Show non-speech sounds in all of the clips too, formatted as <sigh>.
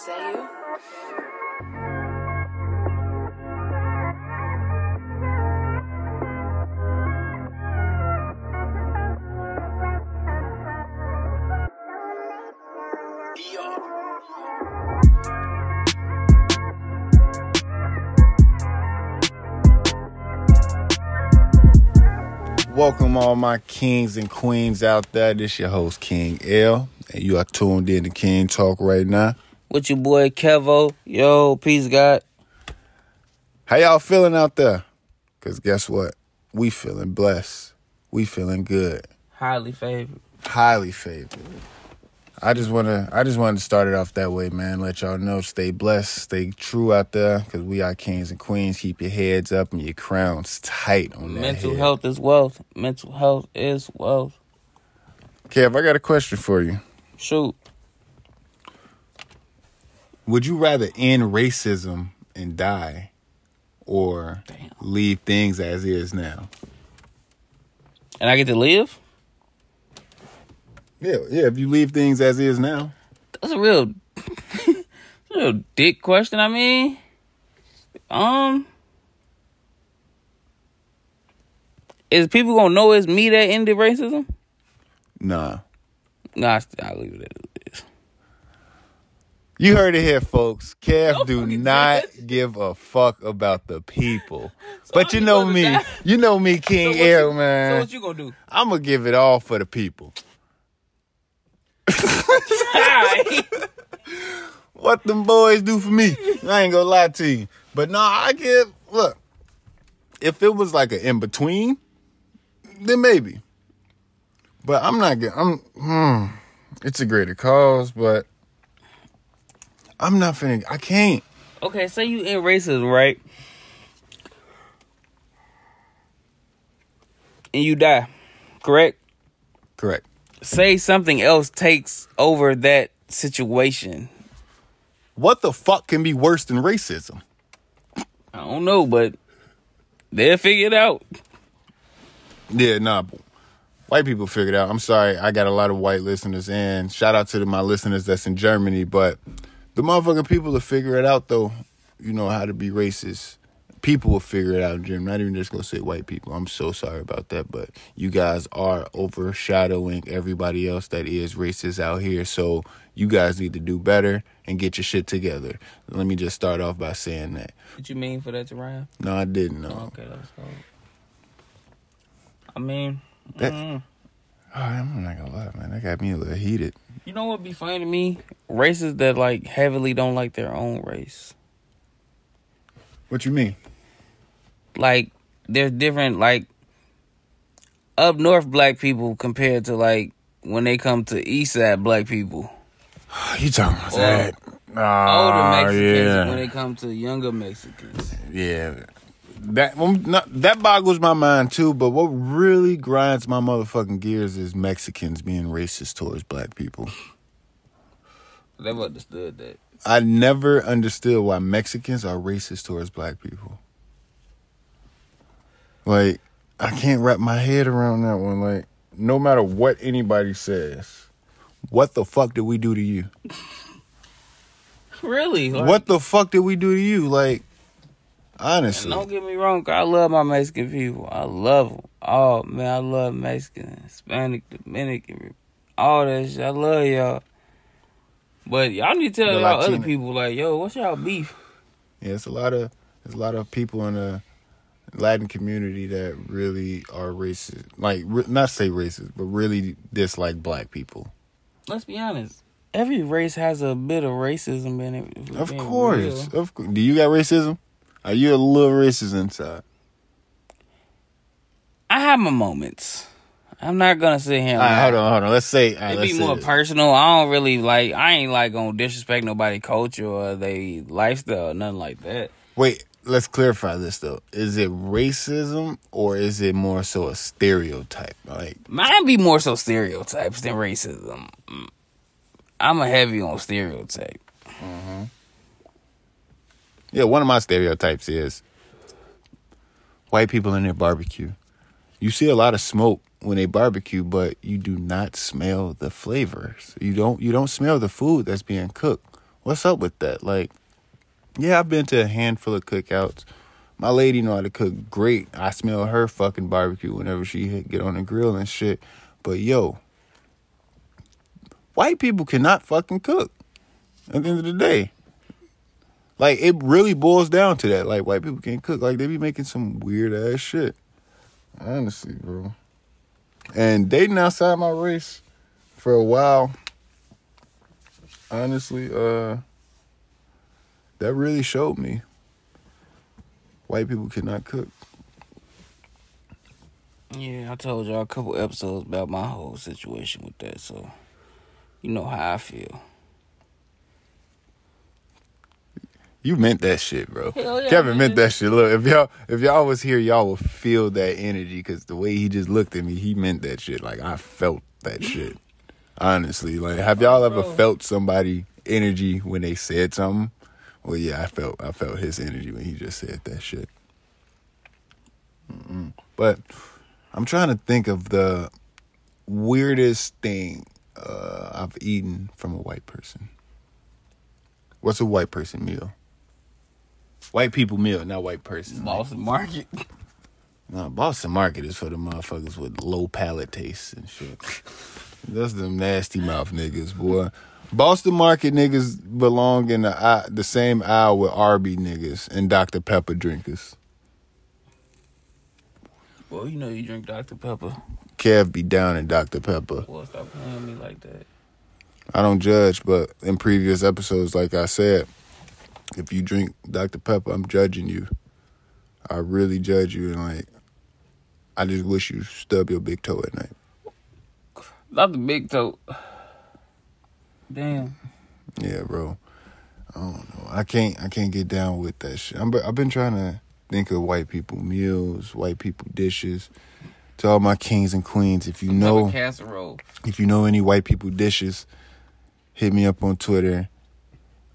Is that you? Welcome all my kings and queens out there. This your host Kyng El, and you are tuned in to King Talk right now. With your boy Kevo. Yo, peace, God. How y'all feeling out there? Cause guess what? We feeling blessed. We feeling good. Highly favored. Highly favored. I just wanna I just wanted to start it off that way, man. Let y'all know, stay blessed, stay true out there, cause we are kings and queens. Keep your heads up and your crowns tight on that. Mental head. health is wealth. Mental health is wealth. Kev, I got a question for you. Shoot. Would you rather end racism and die or Damn. leave things as is now? And I get to live? Yeah, yeah, if you leave things as is now. That's a real, <laughs> that's a real dick question. I mean, um, is people gonna know it's me that ended racism? Nah. Nah, I I'll leave it as it is. You heard it here, folks. Kev Don't do not do give a fuck about the people. but you know me. You know me, King what Air, you- So what you gonna do? I'm gonna give it all for the people. <laughs> What them boys do for me. I ain't gonna lie to you. But nah, I give look. If it was like an in between, then maybe. But I'm not getting I'm hmm. It's a greater cause, but I'm not finna I can't. Okay, say you in racism, right? And you die, correct? Correct. Say something else takes over that situation. What the fuck can be worse than racism? I don't know, but they'll figure it out. Yeah, nah. White people figured out. I'm sorry, I got a lot of white listeners, and shout out to my listeners that's in Germany. But the motherfucking people will figure it out, though. You know how to be racist. People will figure it out, Jim. Not even just gonna say white people. I'm so sorry about that, but you guys are overshadowing everybody else that is racist out here. So you guys need to do better and get your shit together. Let me just start off by saying that. What you mean for that to rhyme? No, I didn't know. Okay, that's cool. I mean, That- mm, Oh, I'm not gonna lie, man. That got me a little heated. you know what would be funny to me? Races that like heavily don't like their own race. What you mean? like there's different like up north black people compared to like when they come to east side black people. You talking about Or that? Older Oh, Mexicans yeah, when they come to younger Mexicans. yeah. That that boggles my mind too. But what really grinds my motherfucking gears is Mexicans being racist towards black people. I never understood that. I never understood why Mexicans are racist towards black people. Like, I can't wrap my head around that one. Like, no matter what anybody says, what the fuck did we do to you? <laughs> Really? Like, what the fuck did we do to you? Like, and honestly. Don't get me wrong, I love my Mexican people. I love them. Oh man, I love Mexican, Hispanic, Dominican, all that shit. I love y'all. But y'all need to tell The y'all other people like, yo, what's y'all beef? Yeah, it's a lot of there's a lot of people in the Latin community that really are racist. Like not say racist, but really dislike black people. Let's be honest. Every race has a bit of racism in it. Of course, real. of course. Do you got racism? Are you a little racist inside? I have my moments. I'm not gonna sit here. and All right, hold on, hold on. Let's say right, It let's be more this. personal. I don't really like. I ain't like gonna disrespect nobody culture or they lifestyle, or nothing like that. Wait, let's clarify this though. Is it racism or is it more so a stereotype? Like, Mine be more so stereotypes than racism. Mm. I'm a heavy on stereotype. Yeah, one of my stereotypes is white people in their barbecue. You see a lot of smoke when they barbecue, but you do not smell the flavors. You don't you don't smell the food that's being cooked. What's up with that? Like, yeah, I've been to a handful of cookouts. My lady know how to cook great. I smell her fucking barbecue whenever she hit, get on the grill and shit. But yo, white people cannot fucking cook. At the end of the day, like it really boils down to that. Like white people can't cook. Like they be making some weird ass shit. Honestly, bro. And dating outside my race for a while, honestly, uh, that really showed me white people cannot cook. Yeah, I told y'all a couple episodes about my whole situation with that, so you know how I feel. You meant that shit, bro. <laughs> Yeah, Kevin meant that shit. Look, if y'all if y'all was here, y'all would feel that energy because the way he just looked at me, he meant that shit. Like I felt that shit. <laughs> Honestly, like have y'all ever Bro. felt somebody energy when they said something? Well, yeah, I felt I felt his energy when he just said that shit. Mm-mm. But I'm trying to think of the weirdest thing uh, I've eaten from a white person. What's a white person meal? White people meal, not white person. Boston Market. <laughs> No, Boston Market is for the motherfuckers with low palate tastes and shit. That's them nasty mouth niggas, boy. Boston Market niggas belong in the aisle, the same aisle with Arby niggas and Dr Pepper drinkers. Well, you know you drink Dr. Pepper. Kev be down in Dr Pepper. Boy, stop playing me like that. I don't judge, but in previous episodes, like I said, if you drink Dr Pepper, I'm judging you. I really judge you, and like, I just wish you stub your big toe at night. Not the big toe. Damn. Yeah, bro. I don't know. I can't. I can't get down with that shit. I'm, I've been trying to think of white people meals, white people dishes. To all my kings and queens, if you know, casserole. if you know any white people dishes, hit me up on Twitter.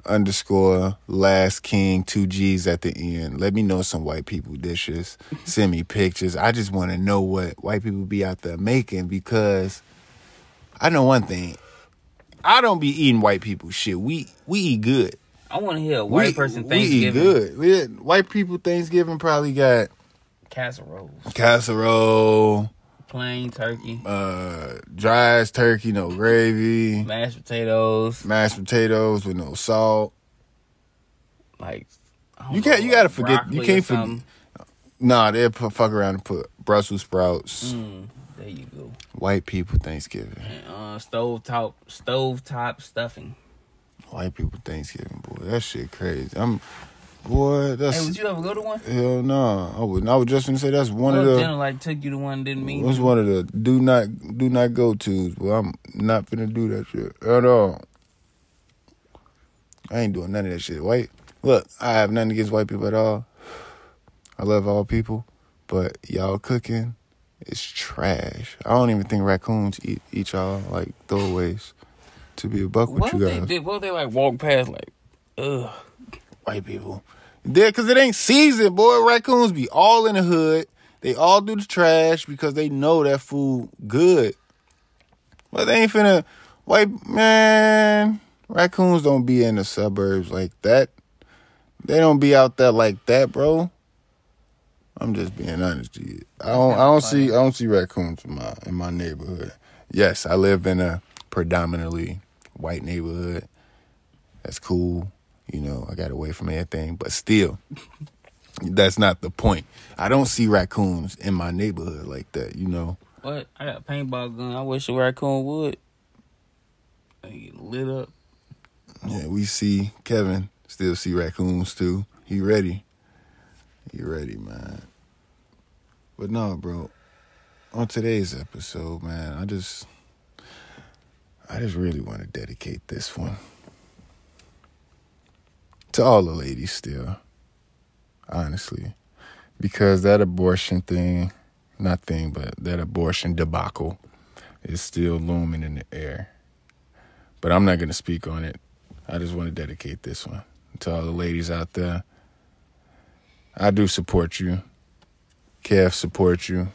Underscore last king two G's at the end. Let me know some white people dishes. Send me pictures. I just want to know what white people be out there making because I know one thing. I don't be eating white people shit. We we eat good. I want to hear a white we, person we eat good. We, white people Thanksgiving probably got casseroles, casserole, plain turkey, uh, dry as turkey, no gravy, mashed potatoes. mashed potatoes with no salt. Like You can't- know, you gotta like forget- you can't or forget- Nah, they'll put, fuck around and put Brussels sprouts. Mm, there you go. White people Thanksgiving. And, uh, stove top, stove top stuffing. White people Thanksgiving, boy. That shit crazy. I'm, boy. That's Hey, would you ever go to one? hell no. I wouldn't. I was just gonna say that's one Well, of the. dinner like took you to one didn't mean. What's one of the do not do not go tos? Well, I'm not finna do that shit at all. I ain't doing none of that shit. White, look, I have nothing against white people at all. I love all people, but y'all cooking is trash. I don't even think raccoons eat eat y'all like throwaways. To be a buck with What you if they guys, did? What if they like walk past like, ugh? White people. Yeah, cause it ain't season, boy. Raccoons be all in the hood. They all do the trash because they know that food good. But they ain't finna white man. Raccoons don't be in the suburbs like that. They don't be out there like that, bro. I'm just being honest to you. I don't I don't see I don't see raccoons in my in my neighborhood. Yes, I live in a predominantly white neighborhood. That's cool. You know, I got away from everything, but still, that's not the point. I don't see raccoons in my neighborhood like that, you know. What? I got a paintball gun. I wish a raccoon would. They get lit up. Yeah, we see Kevin still see raccoons too. He ready. He ready, man. But no, bro. On today's episode, man, I just I just really want to dedicate this one to all the ladies still. Honestly. Because that abortion thing, not thing, but that abortion debacle is still looming in the air. But I'm not going to speak on it. I just want to dedicate this one to all the ladies out there. I do support you. Kev support you.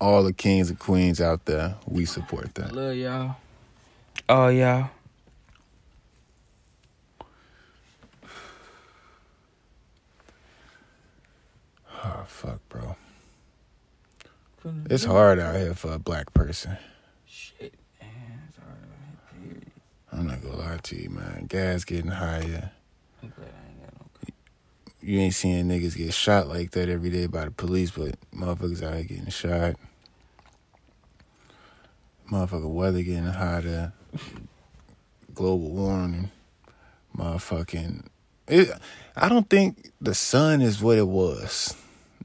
All the kings and queens out there, we support that. Love y'all. Oh y'all. Oh, fuck, bro. It's hard out here for a black person. Shit, man. It's hard out here, period. I'm not gonna lie to you, man. Gas getting higher. I'm glad I ain't got no car. You ain't seeing niggas get shot like that every day by the police, but motherfuckers out here getting shot. Motherfucker weather getting hotter. Global warming. Motherfucking. It, I don't think the sun is what it was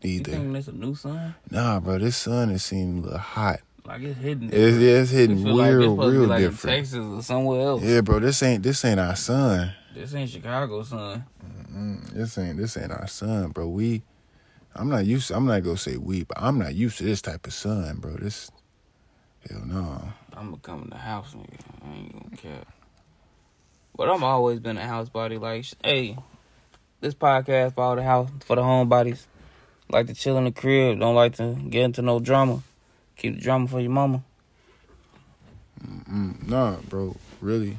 either. think that's a new sun? Nah, bro, this sun a little hot. Like it's hidden. It's, yeah, it's It hitting feel like it's real, to be real like different. Texas or somewhere else. Yeah, bro, this ain't this ain't our sun. This ain't Chicago, sun. Mm, This ain't this ain't our sun, bro. We, I'm not used. To, I'm not gonna say we, but I'm not used to this type of sun, bro. This, hell no. I'm gonna come in the house, nigga. I ain't gonna care. But I'm always been a house body. Like, hey, this podcast for all the house for the homebodies. Like to chill in the crib. Don't like to get into no drama. Keep the drama for your mama. Mm, nah, bro. Really,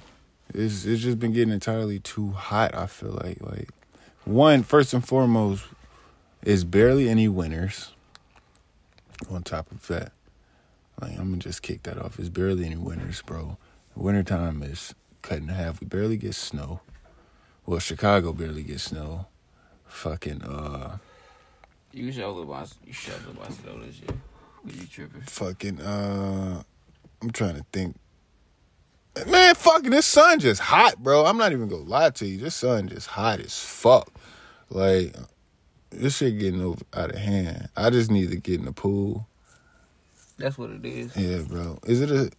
it's it's just been getting entirely too hot. I feel like like one first and foremost is barely any winters. On top of that, like I'm gonna just kick that off. It's barely any winters, bro. Wintertime is cut in half. We barely get snow. Well, Chicago barely gets snow. Fucking uh, You should by you should by snow this year. You tripping? fucking uh, I'm trying to think. Man, fucking this sun just hot, bro. I'm not even gonna lie to you. This sun just hot as fuck. Like this shit getting over out of hand. I just need to get in the pool. That's what it is. Yeah, bro. Is it a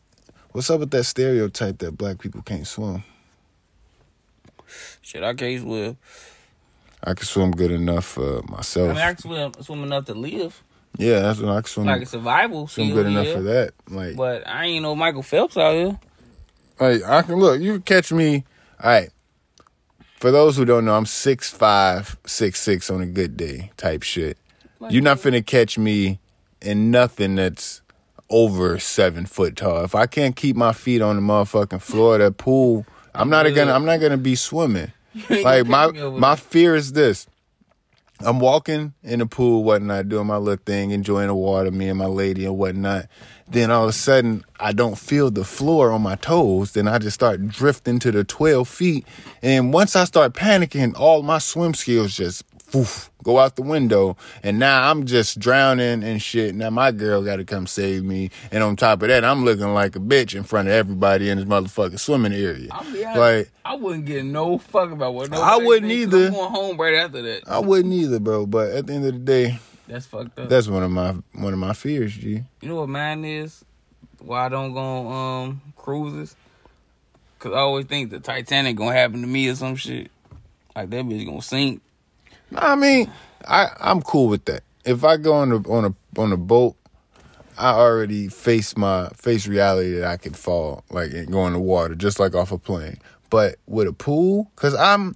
what's up with that stereotype that black people can't swim? Shit, I can't swim. I can swim good enough uh, for I myself. mean, I can swim, swim enough to live, yeah, that's what I can swim. like a survival swim good enough for that. Like, But I ain't no Michael Phelps out here. Like I can look, you can catch me. All right. For those who don't know, I'm six five, six six on a good day type shit. You're not finna catch me in nothing that's over seven foot tall. If I can't keep my feet on the motherfucking floor of that pool, I'm not gonna I'm not gonna be swimming. <laughs> Like my catch me over my fear is this. I'm walking in the pool, whatnot, doing my little thing, enjoying the water, me and my lady and whatnot. Then all of a sudden, I don't feel the floor on my toes. Then I just start drifting to the 12 feet. And once I start panicking, all my swim skills just poof, go out the window. And now I'm just drowning and shit. Now my girl got to come save me. And on top of that, I'm looking like a bitch in front of everybody in this motherfucking swimming area. Honest, Like, I wouldn't get no fuck about what I wouldn't think, 'cause either. I'm going home right after that. I wouldn't either, bro. But at the end of the day, That's fucked up. that's one of my one of my fears, G. you know what mine is? Why I don't go on um cruises? Cause I always think the Titanic gonna happen to me or some shit. Like that bitch gonna sink. I mean, I I'm cool with that. If I go on a on a on a boat, I already face my face reality that I could fall like and go in the water just like off a plane. But with a pool, cause I'm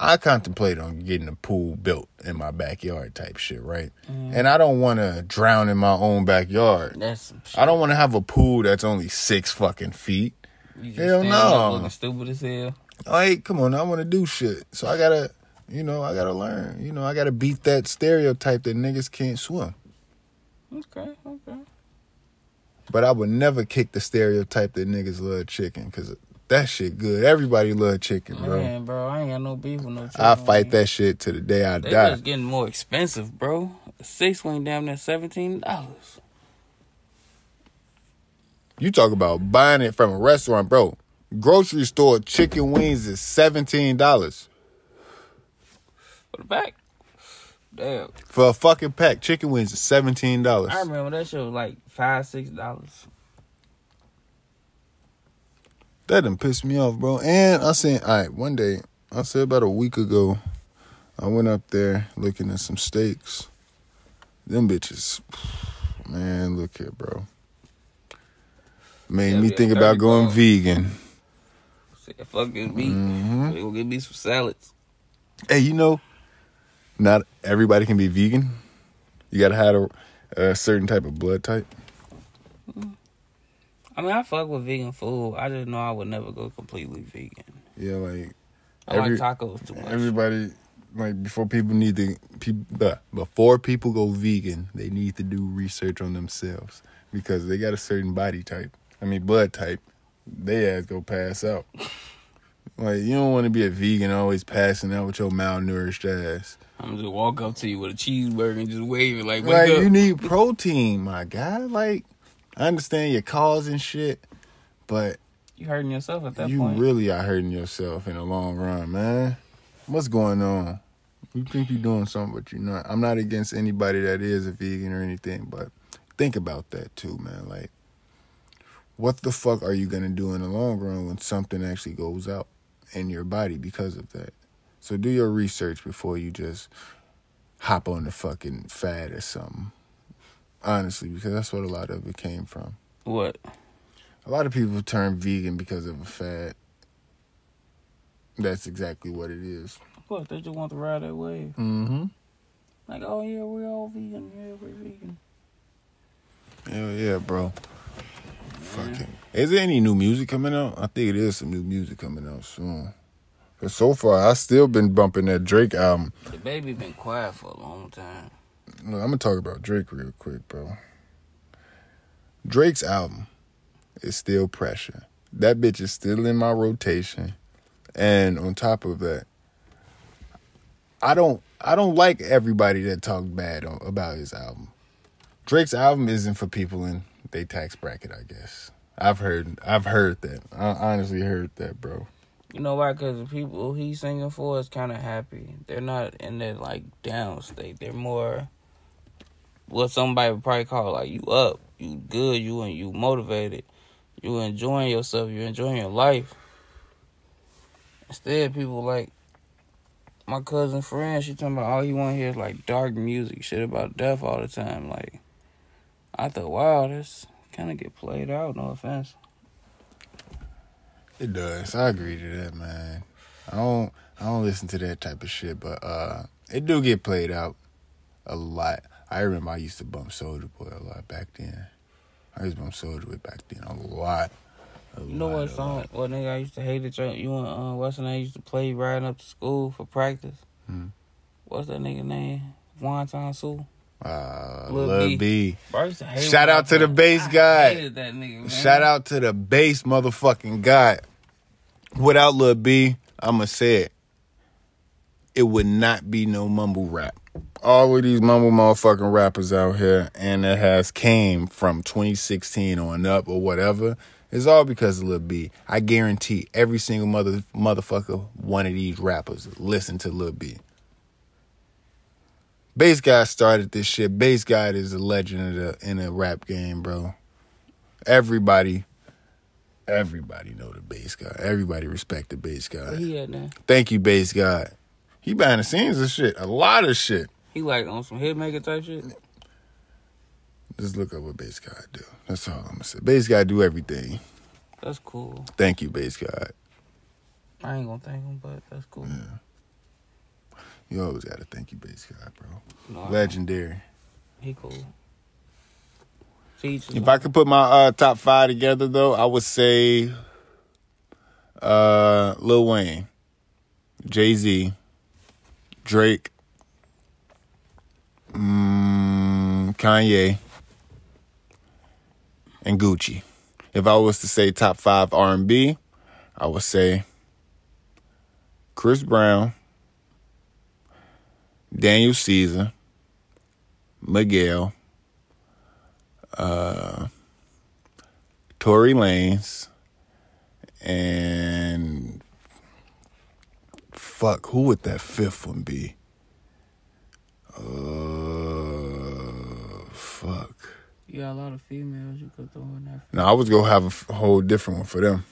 I contemplate on getting a pool built in my backyard type shit, right? Mm. And I don't want to drown in my own backyard. That's. I don't want to have a pool that's only six fucking feet. You just hell no. Looking stupid as hell. Like, come on, I want to do shit. So I gotta, you know, I gotta learn. You know, I gotta beat that stereotype that niggas can't swim. Okay, okay. But I would never kick the stereotype that niggas love chicken because that shit good. Everybody love chicken, bro. Man, bro, I ain't got no beef with no chicken. I fight man. that shit to the day I They die. just getting more expensive, bro. A six wing damn near seventeen dollars. You talk about buying it from a restaurant, bro. Grocery store chicken wings is seventeen dollars For the back. Damn. for a fucking pack. Chicken wings is seventeen dollars. I remember that shit was like five, six dollars. That done pissed me off, bro. And I seen, all right, one day, I said about a week ago, I went up there looking at some steaks. Them bitches, <sighs> man, look here, bro. Made Yeah, me think about going vegan. Said fucking meat. Mhm. They gonna give me some salads. Hey, you know, not everybody can be vegan. You gotta have a, a certain type of blood type. I mean, I fuck with vegan food. I just know I would never go completely vegan. Yeah, like I Every- like tacos too much. everybody like before people need to people uh, before people go vegan, they need to do research on themselves because they got a certain body type. I mean blood type. They ass go pass out. <laughs> Like you don't want to be a vegan always passing out with your malnourished ass. I'm just walk up to you with a cheeseburger and just wave it like, wake Like up. you need protein, my guy. Like I understand your cause and shit, but You hurting yourself at that you point. You really are hurting yourself in the long run, man. What's going on? You think you're doing something, but you're not. I'm not against anybody that is a vegan or anything, but think about that too, man. Like, what the fuck are you gonna do in the long run when something actually goes out in your body because of that? So do your research before you just hop on the fucking fad or something. Honestly, because that's what a lot of it came from. what? A lot of people turn vegan because of a fad. That's exactly what it is. What? They just want to ride that wave. Mm-hmm. Like, oh yeah, we're all vegan. Yeah, we're vegan. Hell yeah, bro. Fucking. Is there any new music coming out? I think it is some new music coming out soon. But so far, I still been bumping that Drake album. The baby been quiet for a long time. Look, I'm gonna talk about Drake real quick, bro. Drake's album is still pressure. That bitch is still in my rotation. And on top of that, I don't I don't like everybody that talk bad on, about his album. Drake's album isn't for people in they tax bracket, I guess. I've heard I've heard that. I honestly heard that, bro. You know why? Because the people he's singing for is kind of happy. They're not in that like down state. They're more what somebody would probably call like you up, you good, you and you motivated, you enjoying yourself, you enjoying your life. Instead, people like my cousin friend. She talking about all he want to hear is like dark music, shit about death all the time. Like I thought, wow, this kind of get played out. No offense. It does. I agree to that, man. I don't I don't listen to that type of shit, but uh it do get played out a lot. I remember I used to bump Soulja Boy a lot back then. I used to bump Soulja Boy back then a lot. A You know lot, what song? lot. What nigga I used to hate it. You and uh, what's the name used to play riding up to school for practice. Hmm. What's that nigga name? Wonton Sue. Uh, Lil Lil B. B. Bro, I used to hate Shout out to the played- bass I guy. hated that nigga, man. Shout out to the Based motherfucking God. Without Lil B, I'ma say it. It would not be no mumble rap. All of these mumble motherfucking rappers out here, and it has came from 2016 on up or whatever. It's all because of Lil B. I guarantee every single mother motherfucker one of these rappers listen to Lil B. Based God started this shit. Based God is a legend in the in the rap game, bro. Everybody, everybody know the Based God. Everybody respect the Based God. now? Thank you, Based God. He behind the scenes of shit. A lot of shit. He like on some hitmaker type shit. Just look up what Based God do. That's all I'm gonna say. Based God do everything. That's cool. Thank you, Based God. I ain't gonna thank him, but that's cool. You always gotta thank you, Based God, bro. I- Legendary. He cool. If I could put my uh, top five together, though, I would say uh, Lil Wayne, Jay Z, Drake, mm, Kanye, and Gucci. If I was to say top five R and B, I would say Chris Brown, Daniel Caesar, Miguel uh, Tory Lanez, and fuck, who would that fifth one be? Uh, fuck. you got a lot of females you could throw in there. No, I was gonna have a whole different one for them,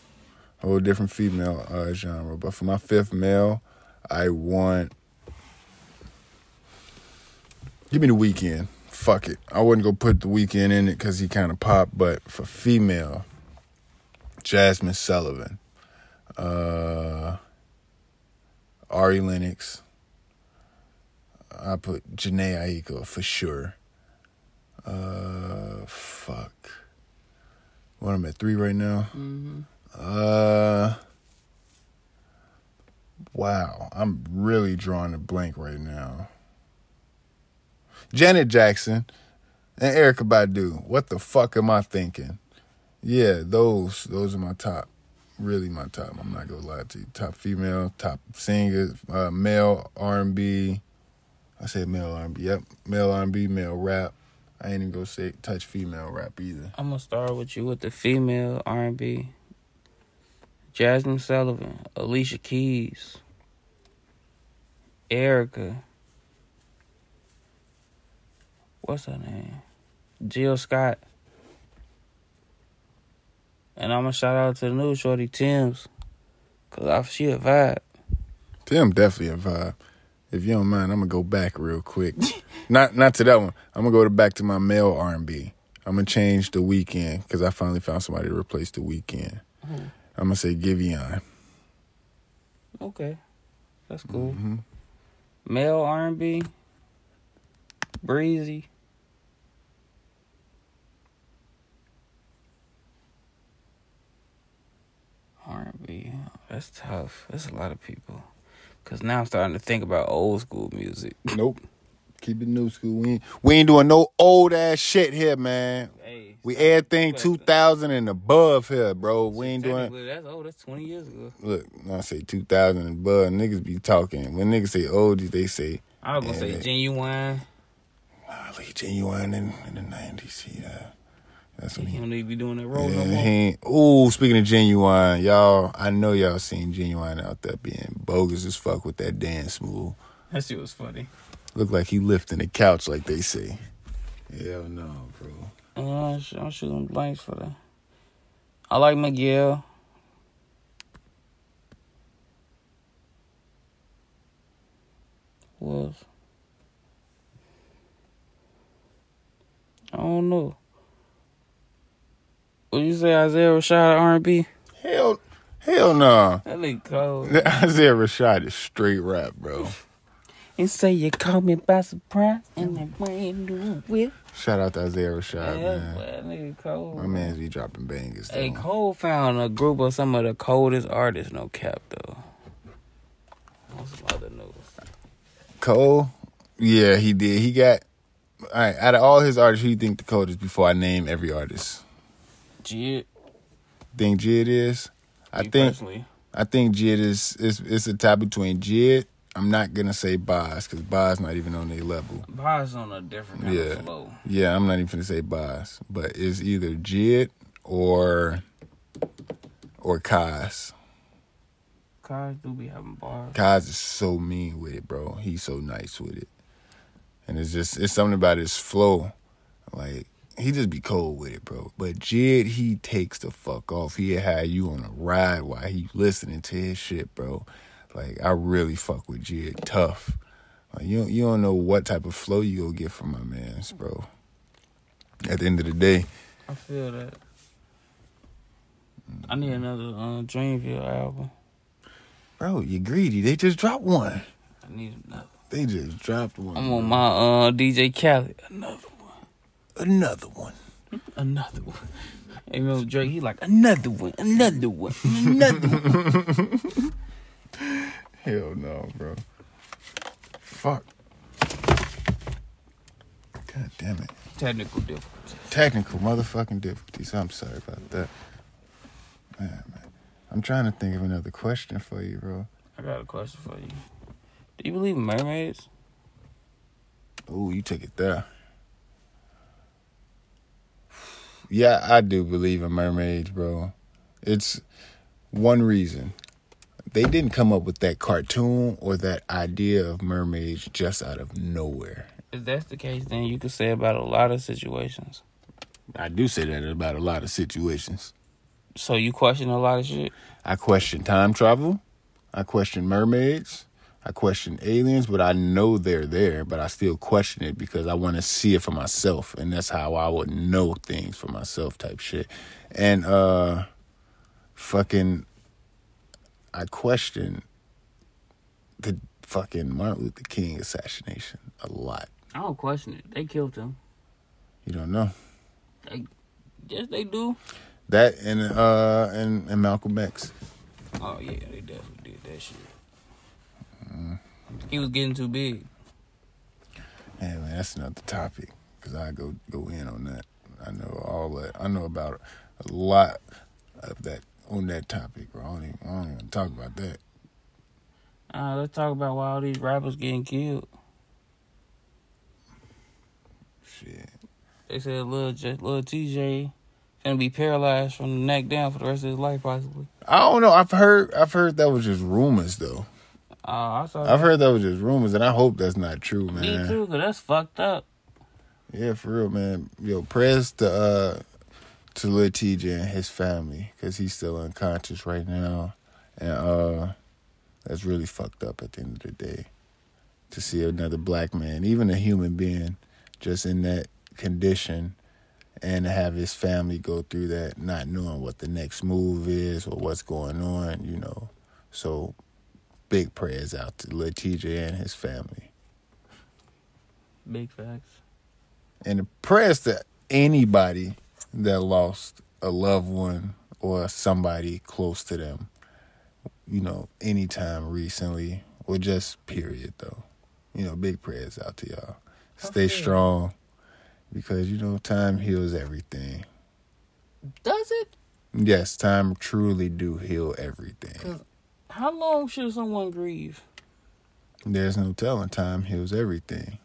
a whole different female uh, genre. But for my fifth male, I want. Give me the Weeknd. Fuck it. I wouldn't go put the Weeknd in it because he kind of popped. But for female, Jazmine Sullivan, uh, Ari Lennox. I put Jhené Aiko for sure. Uh, fuck. What I'm at three right now. Mm-hmm. Uh, Wow, I'm really drawing a blank right now. Janet Jackson and Erykah Badu. What the fuck am I thinking? Yeah, those those are my top. Really my top. I'm not gonna lie to you. Top female, top singers, uh, male R and B. I said male R and B. Yep, male R and B, male rap. I ain't even gonna say touch female rap either. I'm gonna start with you with the female R&B. Jazmine Sullivan, Alicia Keys, Erica. What's her name? Jill Scott. And I'm gonna shout out to the new shorty Tems, cause I, she a vibe. Tim definitely a vibe. If you don't mind, I'm gonna go back real quick. <laughs> not not to that one. I'm gonna go to back to my male R&B. I'm gonna change the Weeknd because I finally found somebody to replace the Weeknd. Who? I'm gonna say Giveon. Okay, that's cool. Mhm. Male R&B, breezy. R&B, that's tough. That's a lot of people. Cause now I'm starting to think about old school music. <laughs> Nope. Keep it new school. We ain't, we ain't doing no old ass shit here, man. Hey, We everything 2000 and above here, bro. We ain't doing. That's old. That's 20 years ago. Look, when I say 2000 and above, niggas be talking. When niggas say oldies, they say, I was gonna say Yeah. Ginuwine. nah, like Ginuwine in, in the 90s. See that? That's what He he. don't need to be doing that role no more. Ooh, speaking of Ginuwine, y'all, I know y'all seen Ginuwine out there being bogus as fuck with that dance move. That shit was funny. Look like he lifting the couch, like they say. Hell no, bro. Uh, I'm shooting blanks for that. I like Miguel. Else? I don't know. What you say, Isaiah Rashad R&B? Hell, hell no. That nigga cold. <laughs> Isaiah Rashad is straight rap, bro. And say you caught me by surprise and that brand new whip. Shout out to Isaiah Rashad, Yeah, man. that nigga cold. My man's be dropping bangers. Hey, though. Cole found a group of some of the coldest artists, no cap though. On some other news. Cole, yeah, he did. He got. All right, out of all his artists, who you think the coldest? Before I name every artist, Jid, think Jid is. I me think personally, I think Jid is is it's a tie between Jid. I'm not gonna say Bas because Bas not even on their level. Bas on a different kind Yeah. of flow. Yeah, I'm not even gonna say Boz, but it's either Jid or or Cozz. Cozz do be having bars. Cozz is so mean with it, bro. He's so nice with it. And it's just it's something about his flow. Like he just be cold with it, bro. But Jid, he takes the fuck off. He had you on a ride while he listening to his shit, bro. Like I really fuck with Jid tough. Like you don't, you don't know what type of flow you gonna get from my man's, bro. At the end of the day, I feel that. I need another uh, Dreamville album. bro, you greedy. They just dropped one. I need another. They just dropped one. I'm on my uh, DJ Khaled. Another one. Another one. Another one. <laughs> Hey, remember Drake? He like another one, another one, another one. <laughs> Hell no, bro. Fuck. God damn it. Technical difficulties. Technical motherfucking difficulties. I'm sorry about that. Man, man. I'm trying to think of another question for you, bro. I got a question for you. Do you believe in mermaids? Ooh, you took it there. Yeah, I do believe in mermaids, bro. It's one reason. They didn't come up with that cartoon or that idea of mermaids just out of nowhere. If that's the case, then you could say about a lot of situations. I do say that about a lot of situations. So you question a lot of shit. I question time travel. I question mermaids. I question aliens, but I know they're there, but I still question it because I want to see it for myself. And that's how I would know things for myself type shit. And uh fucking I question the fucking Martin Luther King assassination a lot. I don't question it. They killed him. You don't know. They, Yes, they do. That and uh and, and Malcolm X. Oh yeah, they definitely did that shit. He was getting too big. Man, that's another topic because I go go in on that. I know all that. I know about a lot of that on that topic, bro. I don't even, I don't even talk about that. Uh, let's talk about why all these rappers getting killed. Shit. They said little J, little Tjay gonna be paralyzed from the neck down for the rest of his life, possibly. I don't know. I've heard. I've heard that was just rumors, though. Uh, I saw. I've heard that was just rumors, and I hope that's not true, man. Me too, cause that's fucked up. Yeah, for real, man. Yo, prayers to uh to Lil Tjay and his family because he's still unconscious right now, and uh that's really fucked up at the end of the day to see another black man, even a human being, just in that condition, and to have his family go through that, not knowing what the next move is or what's going on, you know. So, big prayers out to Lil Tjay and his family. Big facts. and the prayers to anybody that lost a loved one or somebody close to them, you know, anytime recently or just period though. You know, big prayers out to y'all. Oh, Stay Okay. strong because you know time heals everything. Does it? Yes, time truly do heal everything. How long should someone grieve? There's no telling. Time heals everything.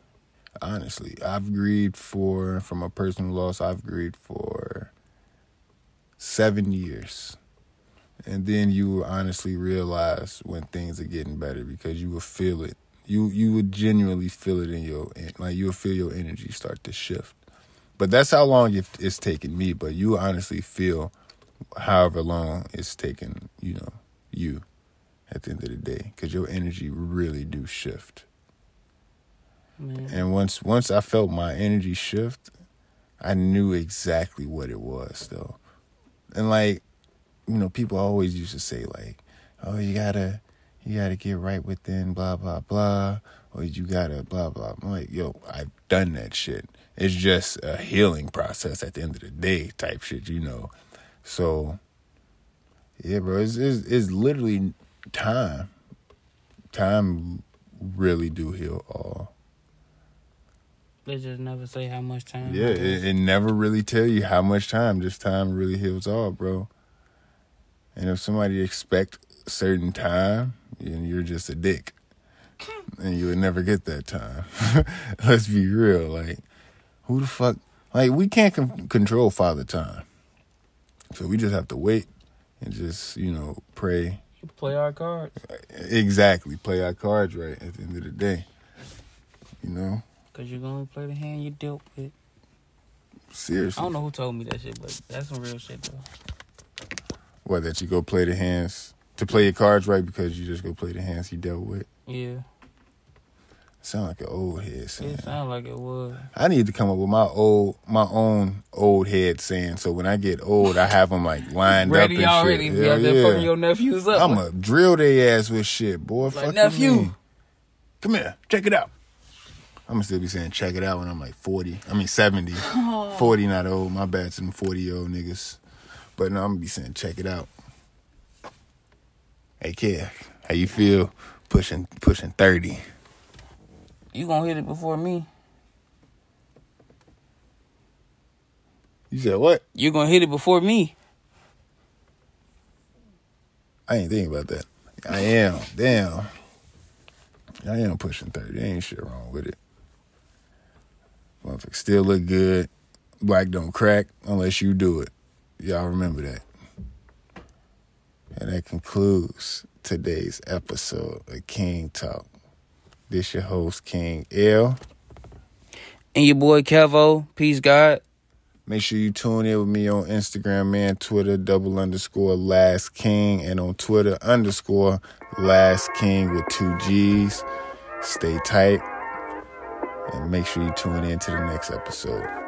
Honestly, I've grieved for from a personal loss. I've grieved for seven years, and then you will honestly realize when things are getting better because you will feel it. You you would genuinely feel it in your like you'll feel your energy start to shift. But that's how long it's taken me. But you honestly feel however long it's taken you know you at the end of the day because your energy really do shift. Man. And once once I felt my energy shift, I knew exactly what it was though. And like, you know, people always used to say like, "Oh, you gotta, you gotta get right within, blah blah blah," or "You gotta blah blah." I'm like, yo, I've done that shit. It's just a healing process at the end of the day, type shit, you know. So, yeah, bro, it's it's, it's literally time. Time really do heal all. They just never say how much time. Yeah, it it, never really tell you how much time. Just time really heals all, bro. And if somebody expect certain time, then you're just a dick, and you would never get that time. <laughs> Let's be real. Like, who the fuck? Like, we can't con- control father time, so we just have to wait and just you know pray. Play our cards. Exactly, play our cards right at the end of the day. You know, Cause you're gonna play the hand you dealt with. Seriously. I don't know who told me that shit, but that's some real shit though. What that you go play the hands to play your cards right because you just go play the hands you dealt with. Yeah, Sound like an old head saying. it sounded like it was. I need to come up with my old, my own old head saying. So when I get old, I have them like lined Ready up and already? shit. Be Hell yeah. fucking your nephews up. I'm gonna drill their ass with shit, boy. Like, Fuck nephew. Come here, check it out. I'm gonna still be saying check it out when I'm like 40. I mean 70. <laughs> 40 not old. My bad to them 40 year old niggas. But no, I'm gonna be saying check it out. Hey kid, how you feel pushing pushing 30? You gonna hit it before me? You said what? You gonna hit it before me? I ain't thinking about that. I am. Damn. I am pushing 30. Ain't shit wrong with it. Motherfucker still look good. Black don't crack unless you do it. Y'all remember that. And that concludes today's episode of King Talk. This your host, Kyng El. And your boy Kevo, peace God. Make sure you tune in with me on Instagram and Twitter, double underscore last king, and on Twitter underscore last king with two G's. Stay tight and make sure you tune in to the next episode.